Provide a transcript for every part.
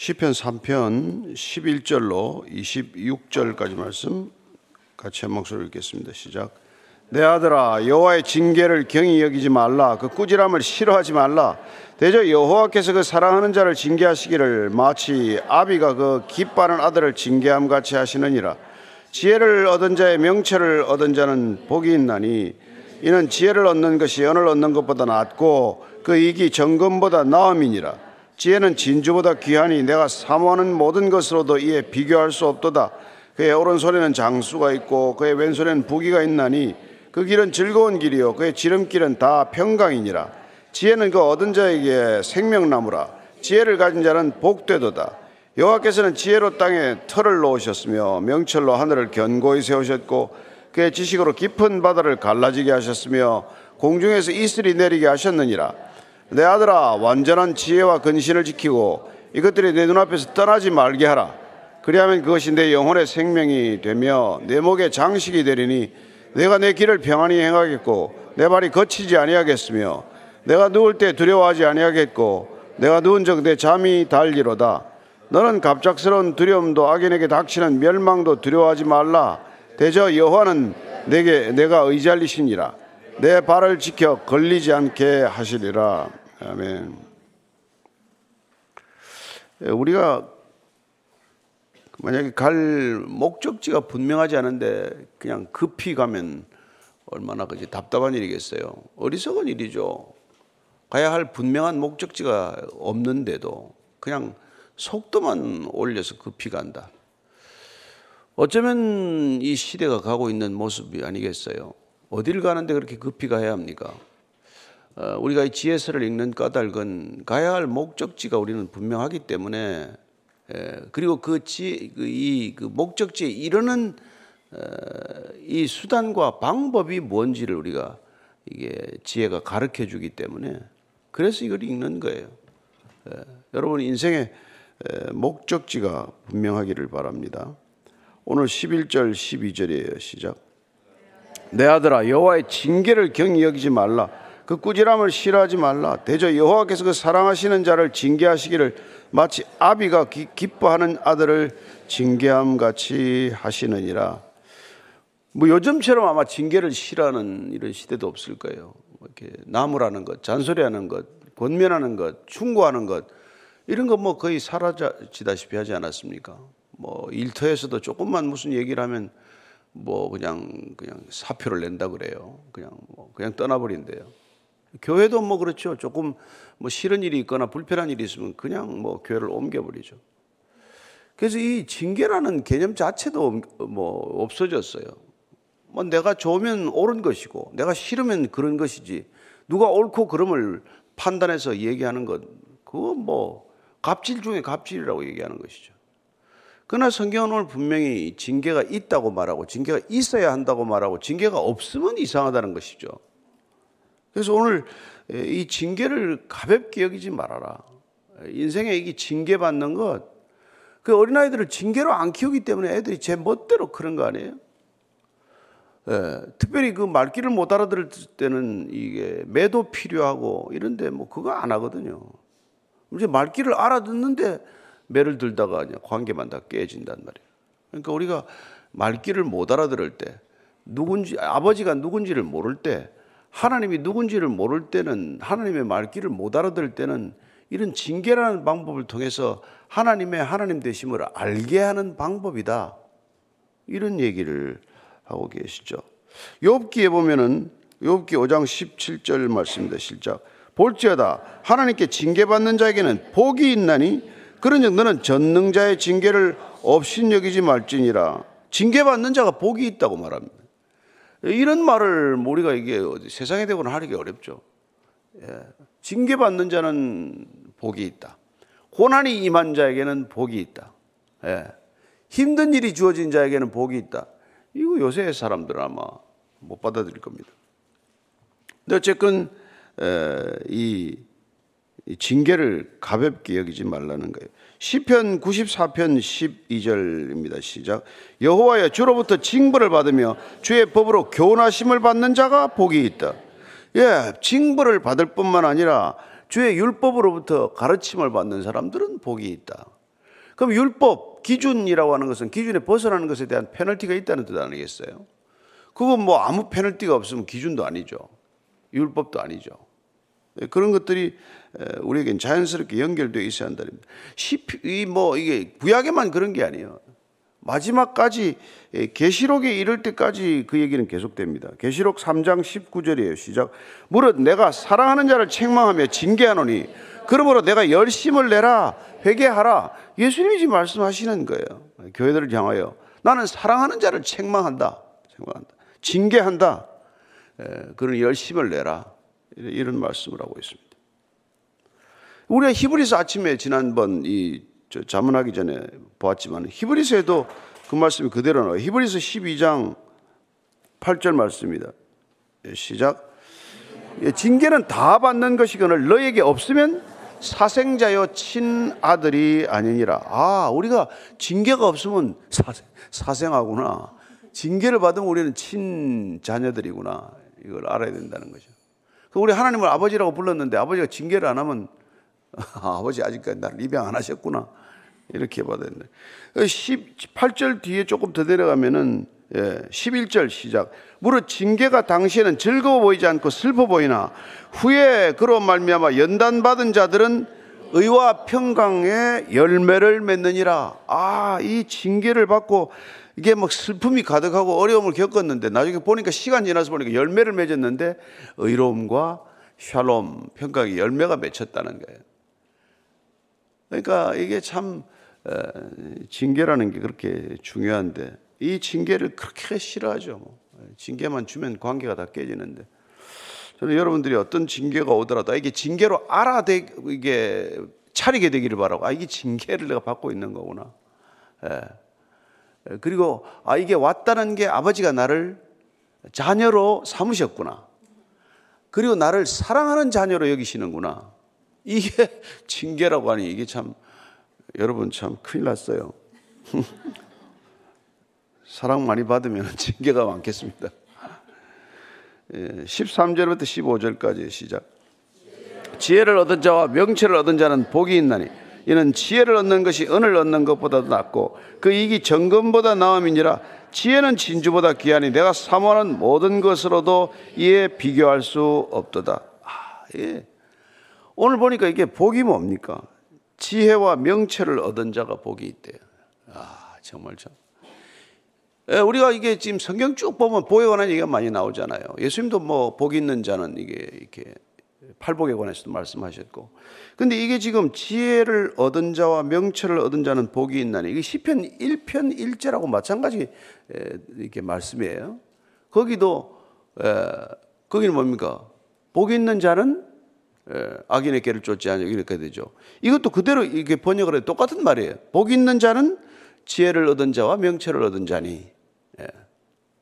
시편 3편 11절로 26절까지 말씀 같이 한 목소리 읽겠습니다. 시작. 내 아들아 여호와의 징계를 경히 여기지 말라 그 꾸지람을 싫어하지 말라 대저 여호와께서 그 사랑하는 자를 징계하시기를 마치 아비가 그 기뻐하는 아들을 징계함 같이 하시느니라 지혜를 얻은 자의 명철을 얻은 자는 복이 있나니 이는 지혜를 얻는 것이 연을 얻는 것보다 낫고 그 이익이 정금보다 나음이니라 지혜는 진주보다 귀하니 내가 사모하는 모든 것으로도 이에 비교할 수 없도다. 그의 오른손에는 장수가 있고 그의 왼손에는 부기가 있나니 그 길은 즐거운 길이요 그의 지름길은 다 평강이니라. 지혜는 그 얻은 자에게 생명나무라. 지혜를 가진 자는 복되도다. 여호와께서는 지혜로 땅에 털을 놓으셨으며 명철로 하늘을 견고히 세우셨고 그의 지식으로 깊은 바다를 갈라지게 하셨으며 공중에서 이슬이 내리게 하셨느니라. 내 아들아 완전한 지혜와 근신을 지키고 이것들이 내 눈앞에서 떠나지 말게 하라. 그리하면 그것이 내 영혼의 생명이 되며 내 목의 장식이 되리니 내가 내 길을 평안히 행하겠고 내 발이 거치지 아니하겠으며 내가 누울 때 두려워하지 아니하겠고 내가 누운 적 내 잠이 달리로다. 너는 갑작스러운 두려움도 악인에게 닥치는 멸망도 두려워하지 말라. 대저 여호와는 내게 내가 의지할 이시니라. 내 발을 지켜 걸리지 않게 하시리라. 아멘. 예, 우리가 만약에 갈 목적지가 분명하지 않은데 그냥 급히 가면 얼마나 그지 답답한 일이겠어요. 어리석은 일이죠. 가야 할 분명한 목적지가 없는데도 그냥 속도만 올려서 급히 간다. 어쩌면 이 시대가 가고 있는 모습이 아니겠어요. 어딜 가는데 그렇게 급히 가야 합니까? 어, 우리가 이 지혜서를 읽는 까닭은 가야 할 목적지가 우리는 분명하기 때문에 그리고 그 지, 그 이, 그 목적지에 이르는 어, 이 수단과 방법이 뭔지를 우리가 이게 지혜가 가르쳐 주기 때문에 그래서 이걸 읽는 거예요. 여러분 인생의 목적지가 분명하기를 바랍니다. 오늘 11절 12절이에요. 시작. 내 아들아 여호와의 징계를 경히 여기지 말라. 그 꾸지람을 싫어하지 말라. 대저 여호와께서 그 사랑하시는 자를 징계하시기를 마치 아비가 기, 기뻐하는 아들을 징계함 같이 하시느니라. 뭐 요즘처럼 아마 징계를 싫어하는 이런 시대도 없을 거예요. 뭐 이렇게 나무라는 것, 잔소리하는 것, 권면하는 것, 충고하는 것 이런 거 뭐 거의 사라지다시피 하지 않았습니까? 뭐 일터에서도 조금만 무슨 얘기를 하면 뭐 그냥 그냥 사표를 낸다 그래요. 그냥 뭐 그냥 떠나버린대요. 교회도 뭐 그렇죠. 조금 뭐 싫은 일이 있거나 불편한 일이 있으면 그냥 뭐 교회를 옮겨버리죠. 그래서 이 징계라는 개념 자체도 뭐 없어졌어요. 뭐 내가 좋으면 옳은 것이고 내가 싫으면 그런 것이지 누가 옳고 그름을 판단해서 얘기하는 것 그거 뭐 갑질 중에 갑질이라고 얘기하는 것이죠. 그러나 성경은 오늘 분명히 징계가 있다고 말하고 징계가 있어야 한다고 말하고 징계가 없으면 이상하다는 것이죠. 그래서 오늘 이 징계를 가볍게 여기지 말아라. 인생에 이게 징계받는 것, 그 어린아이들을 징계로 안 키우기 때문에 애들이 제 멋대로 그런 거 아니에요? 예, 특별히 그 말귀를 못 알아들을 때는 이게 매도 필요하고 이런데 뭐 그거 안 하거든요. 이제 말귀를 알아듣는데 매를 들다가 관계만 다 깨진단 말이에요. 그러니까 우리가 말귀를 못 알아들을 때 누군지 아버지가 누군지를 모를 때 하나님이 누군지를 모를 때는 하나님의 말귀를 못 알아들 때는 이런 징계라는 방법을 통해서 하나님의 하나님 되심을 알게 하는 방법이다. 이런 얘기를 하고 계시죠. 욥기에 보면은 욥기 5장 17절 말씀입니다. 실작. 볼지어다 하나님께 징계받는 자에게는 복이 있나니 그런즉 너는 전능자의 징계를 없인 여기지 말지니라. 징계받는 자가 복이 있다고 말합니다. 이런 말을 우리가 이게 세상에 대고는 하기 어렵죠. 예. 징계받는 자는 복이 있다. 고난이 임한 자에게는 복이 있다. 예. 힘든 일이 주어진 자에게는 복이 있다. 이거 요새 사람들은 아마 못 받아들일 겁니다. 근데 어쨌건 이 징계를 가볍게 여기지 말라는 거예요. 시편 94편 12절입니다. 시작. 여호와여 주로부터 징벌을 받으며 주의 법으로 교훈하심을 받는 자가 복이 있다. 예, 징벌을 받을 뿐만 아니라 주의 율법으로부터 가르침을 받는 사람들은 복이 있다. 그럼 율법 기준이라고 하는 것은 기준에 벗어나는 것에 대한 페널티가 있다는 뜻 아니겠어요? 그건 뭐 아무 페널티가 없으면 기준도 아니죠. 율법도 아니죠. 예, 그런 것들이 우리에겐 자연스럽게 연결되어 있어야 한다는 이뭐 이게 구약에만 그런 게 아니에요. 마지막까지 계시록에 이를 때까지 그 얘기는 계속됩니다. 계시록 3장 19절이에요. 시작. 무릇 내가 사랑하는 자를 책망하며 징계하노니 그러므로 내가 열심을 내라 회개하라. 예수님이 지금 말씀하시는 거예요. 교회들을 향하여 나는 사랑하는 자를 책망한다. 책망한다. 징계한다. 그런 열심을 내라. 이런 말씀을 하고 있습니다. 우리가 히브리서 아침에 지난번 이 자문하기 전에 보았지만 히브리서에도 그 말씀이 그대로 나와요. 히브리서 12장 8절 말씀입니다. 예, 시작. 예, 징계는 다 받는 것이거늘 너에게 없으면 사생자여 친아들이 아니니라. 아, 우리가 징계가 없으면 사생, 사생하구나. 징계를 받으면 우리는 친자녀들이구나. 이걸 알아야 된다는 거죠. 그 우리 하나님을 아버지라고 불렀는데 아버지가 징계를 안 하면 아, 버지 아직까지 나를 입양 안 하셨구나. 이렇게 받아야 된다. 18절 뒤에 조금 더 내려가면은 예, 11절 시작. 무릇 징계가 당시에는 즐거워 보이지 않고 슬퍼 보이나 후에 그로 말미암아 연단 받은 자들은 의와 평강의 열매를 맺느니라. 아, 이 징계를 받고 이게 막 슬픔이 가득하고 어려움을 겪었는데 나중에 보니까 시간 지나서 보니까 열매를 맺었는데 의로움과 샬롬, 평강의 열매가 맺혔다는 거예요. 그러니까 이게 참 징계라는 게 그렇게 중요한데 이 징계를 그렇게 싫어하죠. 뭐. 징계만 주면 관계가 다 깨지는데 저는 여러분들이 어떤 징계가 오더라도 아, 이게 징계로 알아되 이게 차리게 되기를 바라고 아 이게 징계를 내가 받고 있는 거구나. 예. 그리고 아 이게 왔다는 게 아버지가 나를 자녀로 삼으셨구나. 그리고 나를 사랑하는 자녀로 여기시는구나. 이게 징계라고 하니 이게 참 여러분 참 큰일 났어요. 사랑 많이 받으면 징계가 많겠습니다. 13절부터 예, 15절까지 시작. 지혜를 얻은 자와 명체를 얻은 자는 복이 있나니 이는 지혜를 얻는 것이 은을 얻는 것보다도 낫고 그 이익이 정금보다 나음이니라 지혜는 진주보다 귀하니 내가 사모하는 모든 것으로도 이에 비교할 수 없도다. 아, 예. 오늘 보니까 이게 복이 뭡니까? 지혜와 명체를 얻은 자가 복이 있대요. 아, 정말 참. 예, 우리가 이게 지금 성경 쭉 보면 복에 관한 얘기가 많이 나오잖아요. 예수님도 뭐 복 있는 자는 이게 이렇게 팔복에 관해서도 말씀하셨고. 근데 이게 지금 지혜를 얻은 자와 명체를 얻은 자는 복이 있나니 이게 시편 1편 1제라고 마찬가지 이렇게 말씀이에요. 거기도 거기는 뭡니까? 복 있는 자는 예, 악인의 길을 쫓지 않으 이렇게 되죠. 이것도 그대로 이게 번역을 해 똑같은 말이에요. 복 있는 자는 지혜를 얻은 자와 명체를 얻은 자니 예.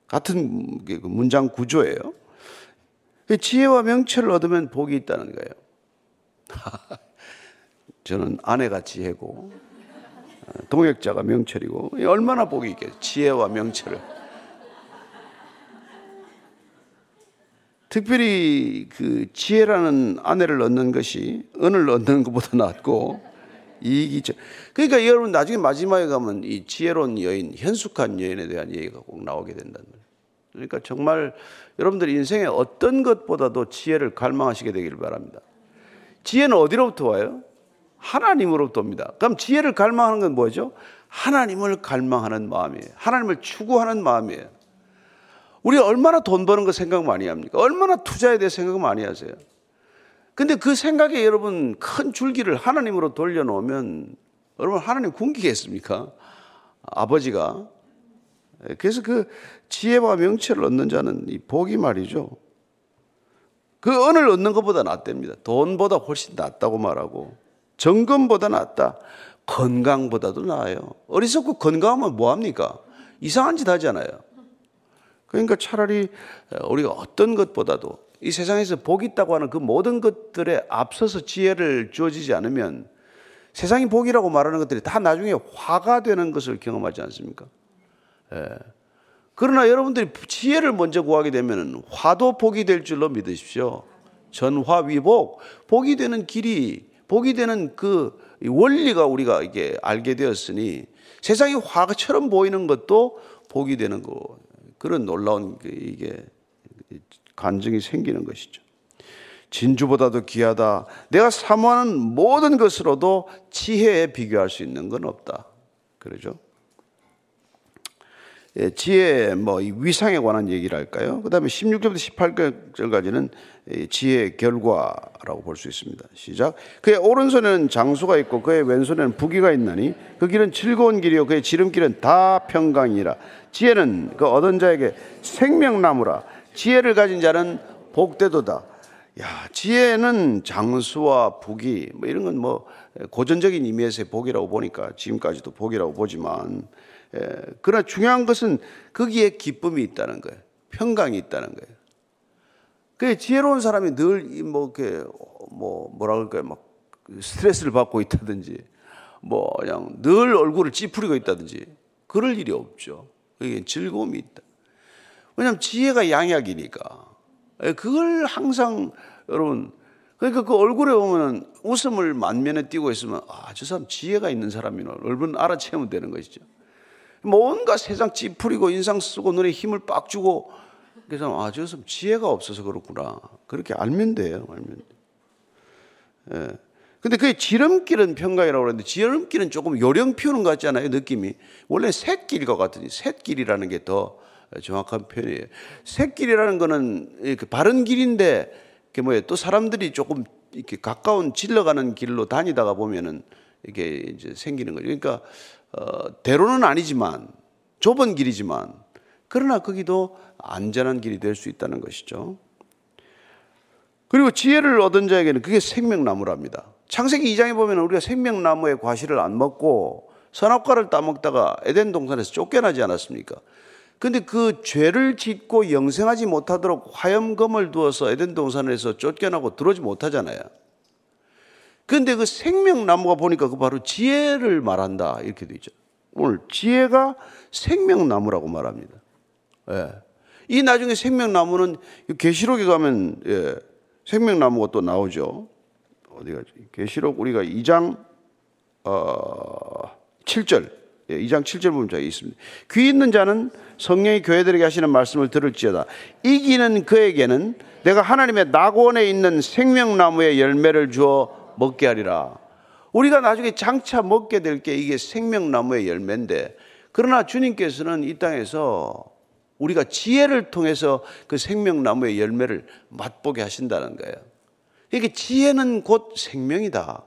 같은 그 문장 구조예요. 지혜와 명체를 얻으면 복이 있다는 거예요. 저는 아내가 지혜고 동역자가 명철이고 얼마나 복이 있겠어요. 지혜와 명철을. 특별히 그 지혜라는 아내를 얻는 것이 은을 얻는 것보다 낫고 이익이 그러니까 여러분 나중에 마지막에 가면 이 지혜로운 여인, 현숙한 여인에 대한 얘기가 꼭 나오게 된다는 거예요. 그러니까 정말 여러분들 인생의 어떤 것보다도 지혜를 갈망하시게 되기를 바랍니다. 지혜는 어디로부터 와요? 하나님으로부터 옵니다. 그럼 지혜를 갈망하는 건 뭐죠? 하나님을 갈망하는 마음이에요. 하나님을 추구하는 마음이에요. 우리 얼마나 돈 버는 거 생각 많이 합니까? 얼마나 투자에 대해 생각 많이 하세요? 근데 그 생각에 여러분 큰 줄기를 하나님으로 돌려놓으면 여러분 하나님 굶기겠습니까? 아버지가. 그래서 그 지혜와 명체를 얻는 자는 이 복이 말이죠. 그 은을 얻는 것보다 낫답니다. 돈보다 훨씬 낫다고 말하고 정금보다 낫다. 건강보다도 나아요. 어리석고 건강하면 뭐합니까? 이상한 짓 하잖아요. 그러니까 차라리 우리가 어떤 것보다도 이 세상에서 복 있다고 하는 그 모든 것들에 앞서서 지혜를 주어지지 않으면 세상이 복이라고 말하는 것들이 다 나중에 화가 되는 것을 경험하지 않습니까? 예. 그러나 여러분들이 지혜를 먼저 구하게 되면 화도 복이 될 줄로 믿으십시오. 전화위복, 복이 되는 길이, 복이 되는 그 원리가 우리가 이게 알게 되었으니 세상이 화가처럼 보이는 것도 복이 되는 거 그런 놀라운 그 이게 간증이 생기는 것이죠. 진주보다도 귀하다. 내가 사모하는 모든 것으로도 지혜에 비교할 수 있는 건 없다. 그러죠. 예, 지혜 뭐 위상에 관한 얘기를 할까요? 그 다음에 16절부터 18절까지는 지혜의 결과라고 볼 수 있습니다. 시작. 그의 오른손에는 장수가 있고 그의 왼손에는 부기가 있나니 그 길은 즐거운 길이요 그의 지름길은 다 평강이라. 지혜는 그 얻은 자에게 생명나무라. 지혜를 가진 자는 복되도다. 야, 지혜는 장수와 복이 뭐 이런 건 뭐 고전적인 의미에서의 복이라고 보니까 지금까지도 복이라고 보지만 예, 그러나 중요한 것은 거기에 기쁨이 있다는 거예요. 평강이 있다는 거예요. 그 지혜로운 사람이 늘 뭐 이렇게 뭐 뭐라 그럴까요? 막 스트레스를 받고 있다든지 뭐 그냥 늘 얼굴을 찌푸리고 있다든지 그럴 일이 없죠. 그게 즐거움이 있다. 왜냐하면 지혜가 양약이니까. 예, 그걸 항상 여러분 그러니까 그 얼굴에 보면 웃음을 만면에 띄고 있으면 아, 저 사람 지혜가 있는 사람이나 얼른 알아채면 되는 것이죠. 뭔가 세상 찌푸리고 인상 쓰고 눈에 힘을 빡 주고 그래서 아, 저 사람 지혜가 없어서 그렇구나. 그렇게 알면 돼요. 알면 돼. 예. 근데 그 지름길은 평강이라고 그러는데 지름길은 조금 요령 피우는 것 같지 않아요? 느낌이. 원래 샛길과 같으니 샛길이라는 게 더 정확한 표현이에요. 샛길이라는 거는 그 바른 길인데 그 뭐예요? 또 사람들이 조금 이렇게 가까운 질러가는 길로 다니다가 보면은 이게 이제 생기는 거죠. 그러니까 어, 대로는 아니지만 좁은 길이지만 그러나 거기도 안전한 길이 될 수 있다는 것이죠. 그리고 지혜를 얻은 자에게는 그게 생명나무랍니다. 창세기 2장에 보면 우리가 생명나무의 과실을 안 먹고 선악과를 따먹다가 에덴 동산에서 쫓겨나지 않았습니까? 근데 그 죄를 짓고 영생하지 못하도록 화염검을 두어서 에덴 동산에서 쫓겨나고 들어오지 못하잖아요. 근데 그 생명나무가 보니까 그 바로 지혜를 말한다. 이렇게 되죠. 오늘 지혜가 생명나무라고 말합니다. 예. 이 나중에 생명나무는 계시록에 가면 예, 생명나무가 또 나오죠. 어디가 계시록 우리가 2장 어, 7절 예, 2장 7절 보면 있습니다. 귀 있는 자는 성령이 교회들에게 하시는 말씀을 들을지어다. 이기는 그에게는 내가 하나님의 낙원에 있는 생명나무의 열매를 주어 먹게 하리라. 우리가 나중에 장차 먹게 될 게 이게 생명나무의 열매인데 그러나 주님께서는 이 땅에서 우리가 지혜를 통해서 그 생명나무의 열매를 맛보게 하신다는 거예요. 이게 지혜는 곧 생명이다.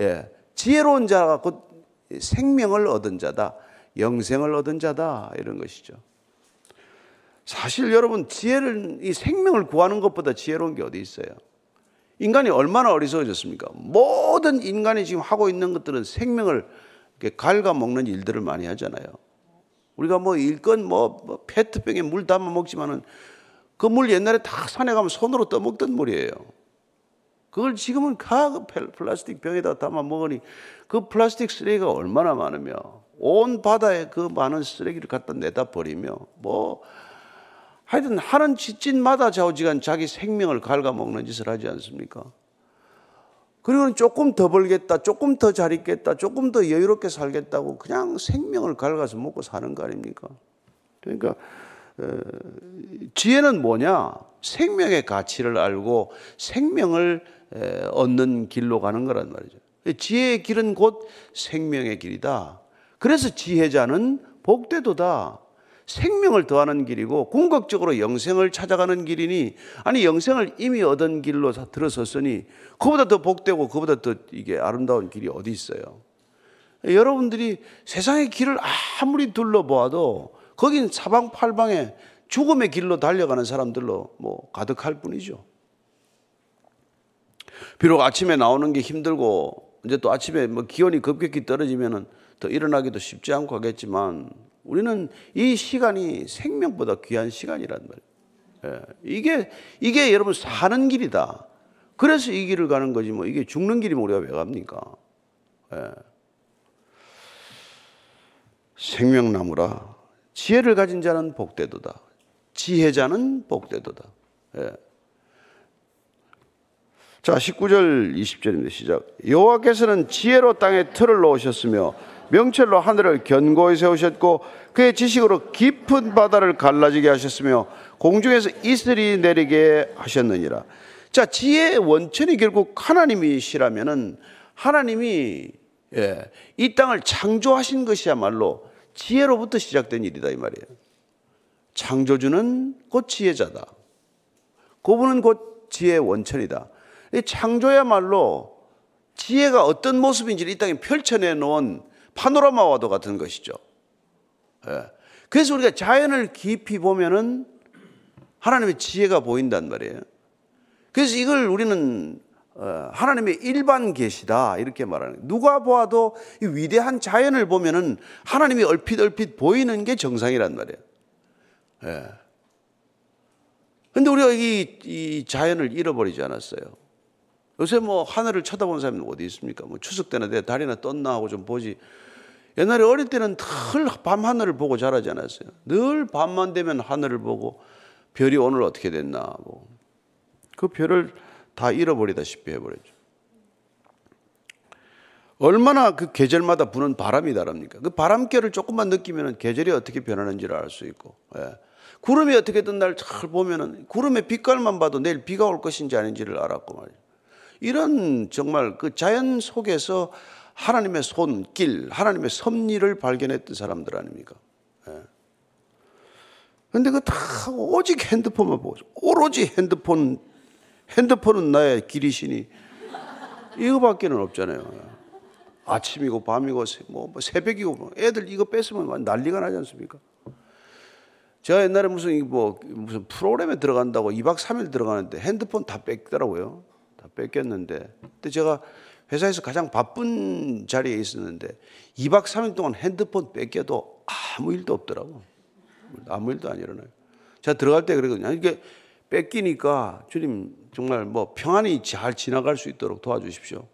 예. 지혜로운 자가 곧 생명을 얻은 자다. 영생을 얻은 자다. 이런 것이죠. 사실 여러분, 지혜를, 이 생명을 구하는 것보다 지혜로운 게 어디 있어요? 인간이 얼마나 어리석어졌습니까? 모든 인간이 지금 하고 있는 것들은 생명을 갉아먹는 일들을 많이 하잖아요. 우리가 뭐 일건 뭐, 뭐 페트병에 물 담아 먹지만은 그 물 옛날에 다 산에 가면 손으로 떠먹던 물이에요. 그걸 지금은 가 플라스틱 병에다 담아 먹으니 그 플라스틱 쓰레기가 얼마나 많으며 온 바다에 그 많은 쓰레기를 갖다 내다 버리며 뭐 하여튼 하는 짓짓마다 좌우지간 자기 생명을 갉아먹는 짓을 하지 않습니까? 그리고는 조금 더 벌겠다, 조금 더 잘 있겠다, 조금 더 여유롭게 살겠다고 그냥 생명을 갉아서 먹고 사는 거 아닙니까? 그러니까 지혜는 뭐냐? 생명의 가치를 알고 생명을 얻는 길로 가는 거란 말이죠. 지혜의 길은 곧 생명의 길이다. 그래서 지혜자는 복되도다. 생명을 더하는 길이고 궁극적으로 영생을 찾아가는 길이니 아니 영생을 이미 얻은 길로 들어섰으니 그보다 더 복되고 그보다 더 이게 아름다운 길이 어디 있어요? 여러분들이 세상의 길을 아무리 둘러보아도 거긴 사방팔방에 죽음의 길로 달려가는 사람들로 뭐 가득할 뿐이죠. 비록 아침에 나오는 게 힘들고 이제 또 아침에 뭐 기온이 급격히 떨어지면은 더 일어나기도 쉽지 않고 하겠지만 우리는 이 시간이 생명보다 귀한 시간이란 말이에요. 예, 이게, 이게 여러분 사는 길이다. 그래서 이 길을 가는 거지 뭐 이게 죽는 길이면 우리가 왜 갑니까? 예. 생명나무라. 지혜를 가진 자는 복되도다. 지혜자는 복되도다. 예. 자, 19절 20절입니다. 시작. 여호와께서는 지혜로 땅에 틀을 놓으셨으며 명철로 하늘을 견고히 세우셨고 그의 지식으로 깊은 바다를 갈라지게 하셨으며 공중에서 이슬이 내리게 하셨느니라. 자, 지혜의 원천이 결국 하나님이시라면은 하나님이 예, 이 땅을 창조하신 것이야말로 지혜로부터 시작된 일이다 이 말이에요. 창조주는 곧 지혜자다. 그분은 곧 지혜의 원천이다. 창조야말로 지혜가 어떤 모습인지를 이 땅에 펼쳐내 놓은 파노라마와도 같은 것이죠. 예. 그래서 우리가 자연을 깊이 보면은 하나님의 지혜가 보인단 말이에요. 그래서 이걸 우리는 어, 하나님의 일반 계시다 이렇게 말하는 거예요. 누가 보아도 이 위대한 자연을 보면은 하나님이 얼핏 얼핏 보이는 게 정상이란 말이에요. 예. 근데 우리가 이, 이 자연을 잃어버리지 않았어요. 요새 뭐 하늘을 쳐다보는 사람이 어디 있습니까? 뭐 추석 때나 내 달이나 떴나 하고 좀 보지. 옛날에 어릴 때는 늘 밤 하늘을 보고 자라지 않았어요. 늘 밤만 되면 하늘을 보고 별이 오늘 어떻게 됐나 뭐. 그 별을 다 잃어버리다시피 해버렸죠. 얼마나 그 계절마다 부는 바람이 다릅니까? 그 바람결을 조금만 느끼면 계절이 어떻게 변하는지를 알 수 있고, 예. 구름이 어떻게 뜬 날 잘 보면은 구름의 빛깔만 봐도 내일 비가 올 것인지 아닌지를 알았고 말이죠. 이런 정말 그 자연 속에서 하나님의 손길, 하나님의 섭리를 발견했던 사람들 아닙니까? 예. 근데 그 다 오직 핸드폰만 보고, 오로지 핸드폰, 핸드폰은 나의 길이시니, 이거밖에는 없잖아요. 아침이고 밤이고 뭐, 뭐 새벽이고 뭐 애들 이거 뺐으면 난리가 나지 않습니까? 제가 옛날에 무슨 뭐 무슨 프로그램에 들어간다고 2박 3일 들어가는데 핸드폰 다 뺐더라고요. 다 뺏겼는데. 근데 제가 회사에서 가장 바쁜 자리에 있었는데 2박 3일 동안 핸드폰 뺏겨도 아무 일도 없더라고. 아무 일도 안 일어나요. 제가 들어갈 때 그러거든요. 이게 뺏기니까 주님 정말 뭐 평안히 잘 지나갈 수 있도록 도와주십시오.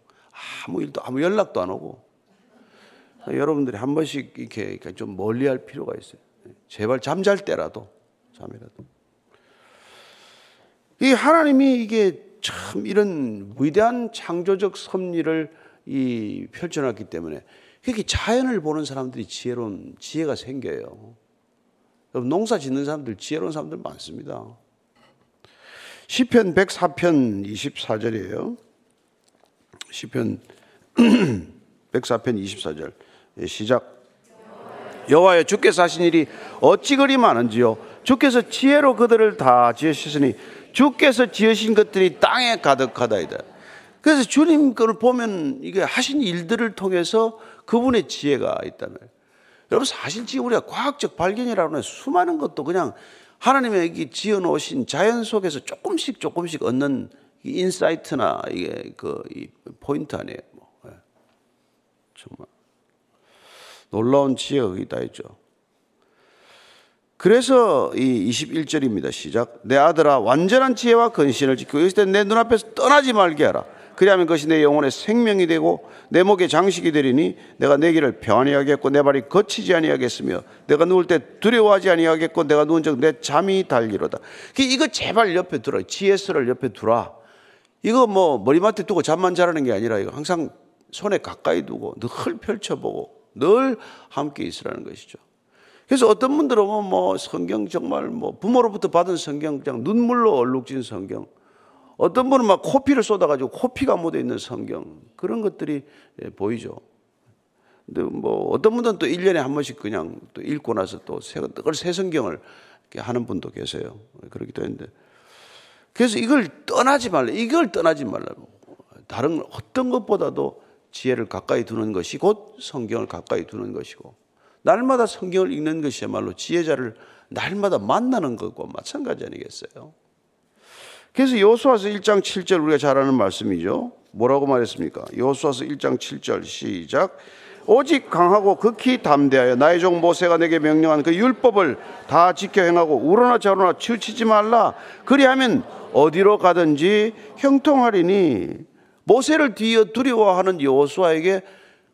아무 일도 아무 연락도 안 오고 여러분들이 한 번씩 이렇게 좀 멀리할 필요가 있어요. 제발 잠잘 때라도 잠이라도 이 하나님이 이게 참 이런 위대한 창조적 섭리를 이 펼쳐놨기 때문에 그렇게 자연을 보는 사람들이 지혜로운 지혜가 생겨요. 농사 짓는 사람들 지혜로운 사람들 많습니다. 시편 104편 24절이에요. 시편 104편 24절 시작 여호와여 주께서 하신 일이 어찌 그리 많은지요 주께서 지혜로 그들을 다 지으셨으니 주께서 지으신 것들이 땅에 가득하다이다. 그래서 주님 걸 보면 이게 하신 일들을 통해서 그분의 지혜가 있다면 여러분 사실 지금 우리가 과학적 발견이라고 하는 수많은 것도 그냥 하나님의 지어 놓으신 자연 속에서 조금씩 조금씩 얻는 insight나 이게 그 포인트 아니에요. 뭐. 예. 정말 놀라운 지혜가 다 있죠. 그래서 이 21절입니다. 시작. 내 아들아 완전한 지혜와 근신을 지키고 이것들로 네 눈앞에서 떠나지 말게 하라. 그리하면 그것이 내 영혼의 생명이 되고 내 목의 장식이 되리니 내가 내 길을 편히 하겠고 내 발이 거치지 아니하겠으며 내가 누울 때 두려워하지 아니하겠고 내가 누운 적 내 잠이 달리로다. 그 이거 제발 옆에 두라. 지혜서를 옆에 두라. 이거 뭐 머리맡에 두고 잠만 자라는 게 아니라 이거 항상 손에 가까이 두고 늘 펼쳐보고 늘 함께 있으라는 것이죠. 그래서 어떤 분들은 뭐, 뭐 성경 정말 뭐 부모로부터 받은 성경 그냥 눈물로 얼룩진 성경. 어떤 분은 막 코피를 쏟아가지고 코피가 묻어 있는 성경 그런 것들이 예, 보이죠. 근데 뭐 어떤 분들은 또 1년에 한 번씩 그냥 또 읽고 나서 또 새, 새 성경을 하는 분도 계세요. 그렇기도 했는데. 그래서 이걸 떠나지 말라. 이걸 떠나지 말라고. 다른 어떤 것보다도 지혜를 가까이 두는 것이 곧 성경을 가까이 두는 것이고 날마다 성경을 읽는 것이야말로 지혜자를 날마다 만나는 것과 마찬가지 아니겠어요? 그래서 여호수아서 1장 7절 우리가 잘 아는 말씀이죠. 뭐라고 말했습니까? 여호수아서 1장 7절 시작. 오직 강하고 극히 담대하여 나의 종 모세가 내게 명령한 그 율법을 다 지켜 행하고 우러나 좌로나 치우치지 말라. 그리하면 어디로 가든지 형통하리니 모세를 뒤어 두려워하는 여호수아에게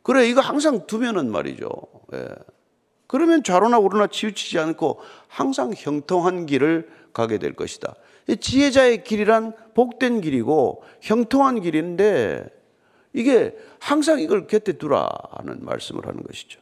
그래 이거 항상 두면은 말이죠. 예. 그러면 좌로나 우로나 치우치지 않고 항상 형통한 길을 가게 될 것이다. 지혜자의 길이란 복된 길이고 형통한 길인데 이게 항상 이걸 곁에 두라는 말씀을 하는 것이죠.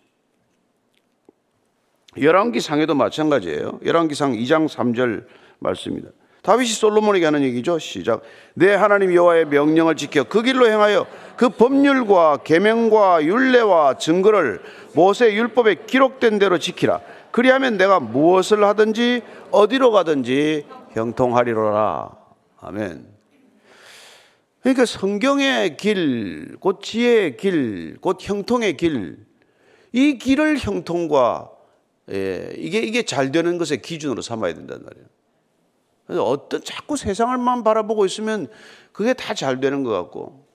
열왕기상에도 마찬가지예요. 열왕기상 2장 3절 말씀입니다. 다윗이 솔로몬에게 하는 얘기죠. 시작. 내 하나님 여호와의 명령을 지켜 그 길로 행하여 그 법률과 계명과 율례와 증거를 모세 율법에 기록된 대로 지키라. 그리하면 내가 무엇을 하든지 어디로 가든지 형통하리로라. 아멘. 그러니까 성경의 길, 곧 지혜의 길, 곧 형통의 길, 이 길을 형통과 예, 이게 이게 잘 되는 것의 기준으로 삼아야 된단 말이에요. 그래서 어떤 자꾸 세상을만 바라보고 있으면 그게 다 잘 되는 것 같고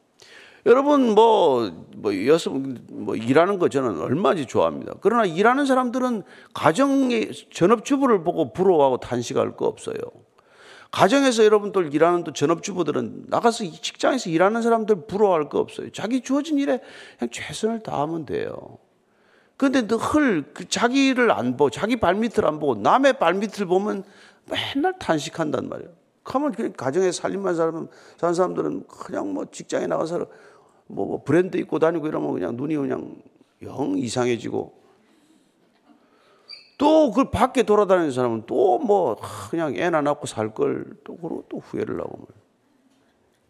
여러분 뭐, 뭐 여성 뭐 일하는 거 저는 얼마든지 좋아합니다. 그러나 일하는 사람들은 가정의 전업주부를 보고 부러워하고 탄식할 거 없어요. 가정에서 여러분들 일하는 또 전업주부들은 나가서 직장에서 일하는 사람들 부러워할 거 없어요. 자기 주어진 일에 그냥 최선을 다하면 돼요. 근데 늘그 자기를 안 보고 자기 발밑을 안 보고 남의 발밑을 보면 맨날 탄식한단 말이에요. 가면 그 가정에 살림만 사는 사람들은 그냥 뭐 직장에 나가서 뭐, 뭐 브랜드 입고 다니고 이러면 그냥 눈이 그냥 영 이상해지고 또 그 밖에 돌아다니는 사람은 또 뭐 그냥 애나 낳고 살 걸 또 그러고 또 후회를 하고 말.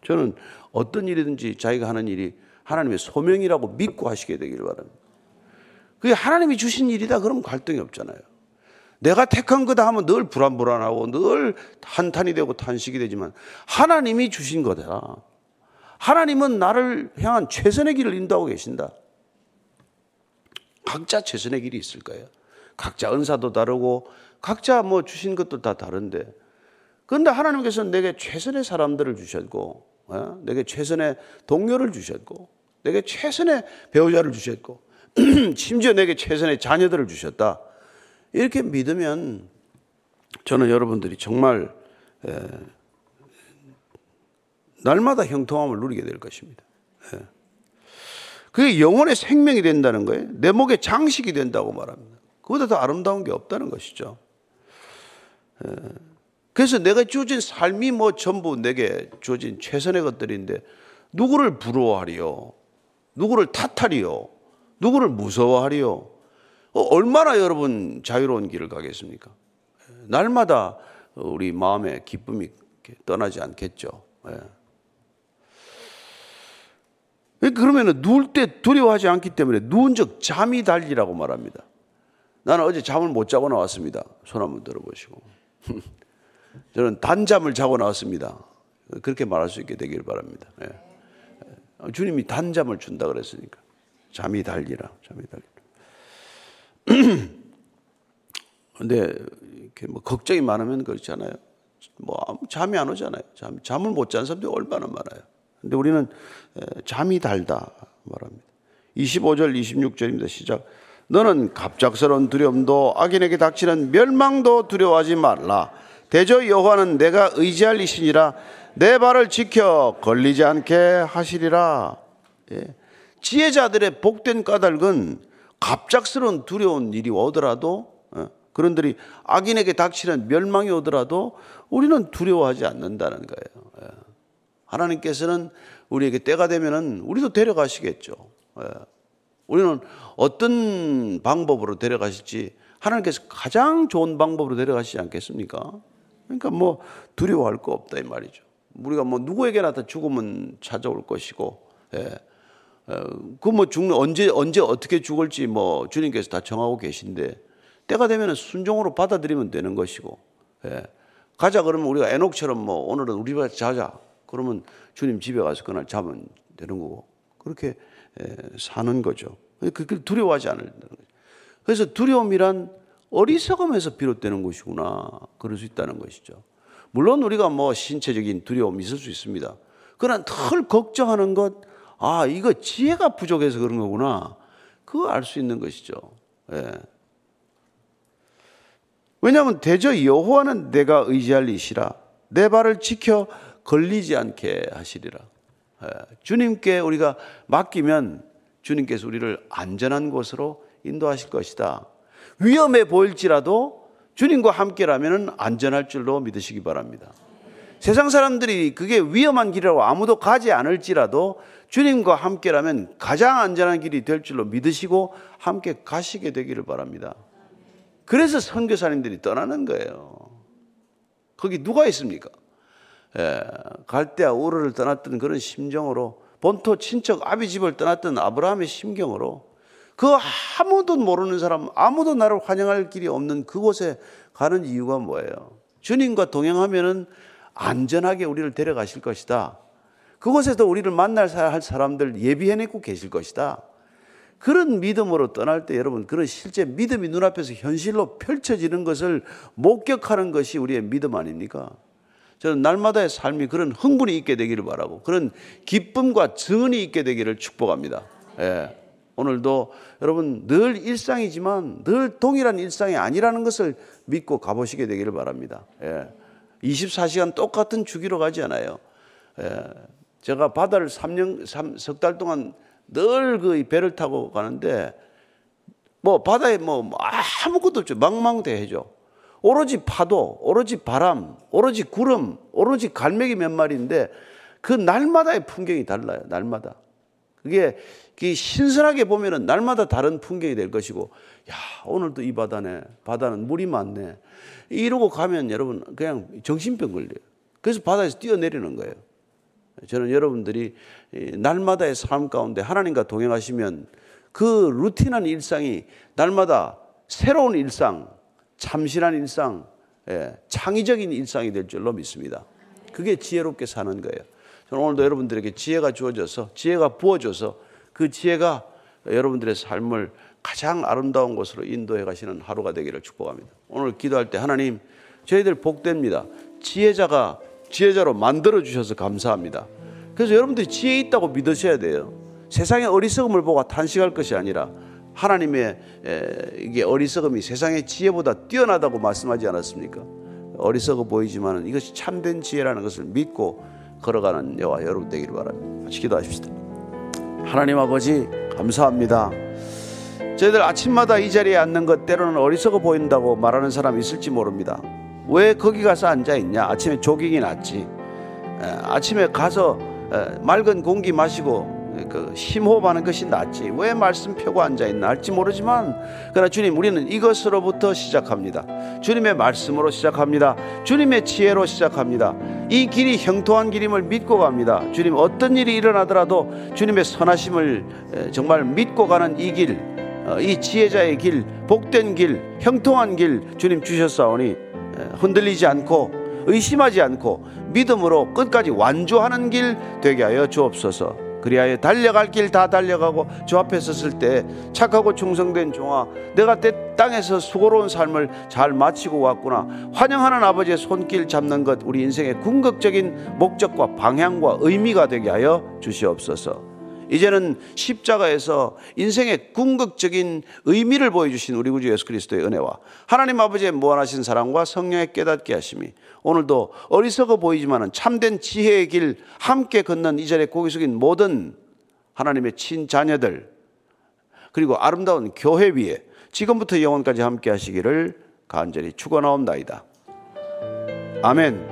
저는 어떤 일이든지 자기가 하는 일이 하나님의 소명이라고 믿고 하시게 되기를 바랍니다. 그게 하나님이 주신 일이다 그러면 갈등이 없잖아요. 내가 택한 거다 하면 늘 불안불안하고 늘 한탄이 되고 탄식이 되지만 하나님이 주신 거다. 하나님은 나를 향한 최선의 길을 인도하고 계신다. 각자 최선의 길이 있을 거예요. 각자 은사도 다르고 각자 뭐 주신 것도 다 다른데 그런데 하나님께서는 내게 최선의 사람들을 주셨고 어? 내게 최선의 동료를 주셨고 내게 최선의 배우자를 주셨고 심지어 내게 최선의 자녀들을 주셨다. 이렇게 믿으면 저는 여러분들이 정말 날마다 형통함을 누리게 될 것입니다. 그게 영혼의 생명이 된다는 거예요. 내 목에 장식이 된다고 말합니다. 그보다 더 아름다운 게 없다는 것이죠. 그래서 내가 주어진 삶이 뭐 전부 내게 주어진 최선의 것들인데 누구를 부러워하리요? 누구를 탓하리요? 누구를 무서워하리요? 어, 얼마나 여러분 자유로운 길을 가겠습니까? 날마다 우리 마음의 기쁨이 떠나지 않겠죠. 예. 그러면 누울 때 두려워하지 않기 때문에 누운 적 잠이 달리라고 말합니다. 나는 어제 잠을 못 자고 나왔습니다. 손 한번 들어보시고. 저는 단잠을 자고 나왔습니다. 그렇게 말할 수 있게 되길 바랍니다. 예. 주님이 단잠을 준다 그랬으니까. 잠이 달리라, 잠이 달리라. 근데 이렇게 뭐 걱정이 많으면 그렇잖아요. 뭐 잠이 안 오잖아요. 잠, 잠을 못 자는 사람들이 얼마나 많아요. 근데 우리는 잠이 달다 말합니다. 25절, 26절입니다. 시작. 너는 갑작스러운 두려움도 악인에게 닥치는 멸망도 두려워하지 말라. 대저 여호와는 내가 의지할 이신이라 내 발을 지켜 걸리지 않게 하시리라. 예. 지혜자들의 복된 까닭은 갑작스러운 두려운 일이 오더라도 어, 그런들이 악인에게 닥치는 멸망이 오더라도 우리는 두려워하지 않는다는 거예요. 예. 하나님께서는 우리에게 때가 되면은 우리도 데려가시겠죠. 예. 우리는 어떤 방법으로 데려가실지 하나님께서 가장 좋은 방법으로 데려가시지 않겠습니까? 그러니까 뭐 두려워할 거 없다 이 말이죠. 우리가 뭐 누구에게나 다 죽음은 찾아올 것이고, 예. 어, 그뭐 죽는 언제 언제 어떻게 죽을지 뭐 주님께서 다 정하고 계신데 때가 되면 순종으로 받아들이면 되는 것이고 예. 가자 그러면 우리가 에녹처럼 뭐 오늘은 우리 집 자자 그러면 주님 집에 가서 그날 자면 되는 거고 그렇게 예, 사는 거죠. 그걸 두려워하지 않는다는 거죠. 그래서 두려움이란 어리석음에서 비롯되는 것이구나 그럴 수 있다는 것이죠. 물론 우리가 뭐 신체적인 두려움이 있을 수 있습니다. 그러나 덜 걱정하는 것 아, 이거 지혜가 부족해서 그런 거구나. 그거 알 수 있는 것이죠. 예. 왜냐하면 대저 여호와는 내가 의지할 이시라 내 발을 지켜 걸리지 않게 하시리라. 예. 주님께 우리가 맡기면 주님께서 우리를 안전한 곳으로 인도하실 것이다. 위험해 보일지라도 주님과 함께라면 안전할 줄로 믿으시기 바랍니다. 세상 사람들이 그게 위험한 길이라고 아무도 가지 않을지라도 주님과 함께라면 가장 안전한 길이 될 줄로 믿으시고 함께 가시게 되기를 바랍니다. 그래서 선교사님들이 떠나는 거예요. 거기 누가 있습니까? 예, 갈대아 우르를 떠났던 그런 심정으로 본토 친척 아비 집을 떠났던 아브라함의 심경으로 그 아무도 모르는 사람 아무도 나를 환영할 길이 없는 그곳에 가는 이유가 뭐예요? 주님과 동행하면은 안전하게 우리를 데려가실 것이다. 그곳에서 우리를 만날 할 사람들 예비해내고 계실 것이다. 그런 믿음으로 떠날 때 여러분 그런 실제 믿음이 눈앞에서 현실로 펼쳐지는 것을 목격하는 것이 우리의 믿음 아닙니까? 저는 날마다의 삶이 그런 흥분이 있게 되기를 바라고 그런 기쁨과 증언이 있게 되기를 축복합니다. 예. 오늘도 여러분 늘 일상이지만 늘 동일한 일상이 아니라는 것을 믿고 가보시게 되기를 바랍니다. 예. 24시간 똑같은 주기로 가지 않아요. 예. 제가 바다를 3년, 3, 석달 동안 늘 그 배를 타고 가는데 뭐 바다에 뭐 아무것도 없죠. 망망대해죠. 오로지 파도, 오로지 바람, 오로지 구름, 오로지 갈매기 몇 마리인데 그 날마다의 풍경이 달라요. 날마다. 그게 신선하게 보면은 날마다 다른 풍경이 될 것이고, 야, 오늘도 이 바다네. 바다는 물이 많네. 이러고 가면 여러분 그냥 정신병 걸려요. 그래서 바다에서 뛰어내리는 거예요. 저는 여러분들이 날마다의 삶 가운데 하나님과 동행하시면 그 루틴한 일상이 날마다 새로운 일상, 참신한 일상, 예, 창의적인 일상이 될 줄로 믿습니다. 그게 지혜롭게 사는 거예요. 저는 오늘도 여러분들에게 지혜가 주어져서 지혜가 부어져서 그 지혜가 여러분들의 삶을 가장 아름다운 곳으로 인도해 가시는 하루가 되기를 축복합니다. 오늘 기도할 때 하나님 저희들 복됩니다. 지혜자가 지혜자로 만들어 주셔서 감사합니다. 그래서 여러분들이 지혜 있다고 믿으셔야 돼요. 세상의 어리석음을 보고 탄식할 것이 아니라 하나님의 이게 어리석음이 세상의 지혜보다 뛰어나다고 말씀하지 않았습니까? 어리석어 보이지만 이것이 참된 지혜라는 것을 믿고 걸어가는 여와 여러분 되기를 바랍니다. 기도하십시다. 하나님 아버지 감사합니다. 저희들 아침마다 이 자리에 앉는 것 때로는 어리석어 보인다고 말하는 사람이 있을지 모릅니다. 왜 거기 가서 앉아 있냐? 아침에 조깅이 낫지. 아침에 가서 맑은 공기 마시고 그 심호흡하는 것이 낫지. 왜 말씀 펴고 앉아 있나 할지 모르지만 그러나 주님 우리는 이것으로부터 시작합니다. 주님의 말씀으로 시작합니다. 주님의 지혜로 시작합니다. 이 길이 형통한 길임을 믿고 갑니다. 주님 어떤 일이 일어나더라도 주님의 선하심을 정말 믿고 가는 이 길이 어, 지혜자의 길 복된 길 형통한 길 주님 주셨사오니 흔들리지 않고 의심하지 않고 믿음으로 끝까지 완주하는 길 되게 하여 주옵소서. 그리하여 달려갈 길 다 달려가고 주 앞에 섰을 때 착하고 충성된 종아 내가 때 땅에서 수고로운 삶을 잘 마치고 왔구나 환영하는 아버지의 손길 잡는 것 우리 인생의 궁극적인 목적과 방향과 의미가 되게 하여 주시옵소서 이제는 십자가에서 인생의 궁극적인 의미를 보여주신 우리 구주 예수 그리스도의 은혜와 하나님 아버지의 무한하신 사랑과 성령의 깨닫게 하심이 오늘도 어리석어 보이지만 참된 지혜의 길 함께 걷는 이 자리에 고개 숙인 모든 하나님의 친자녀들 그리고 아름다운 교회 위에 지금부터 영원까지 함께 하시기를 간절히 축원하옵나이다. 아멘.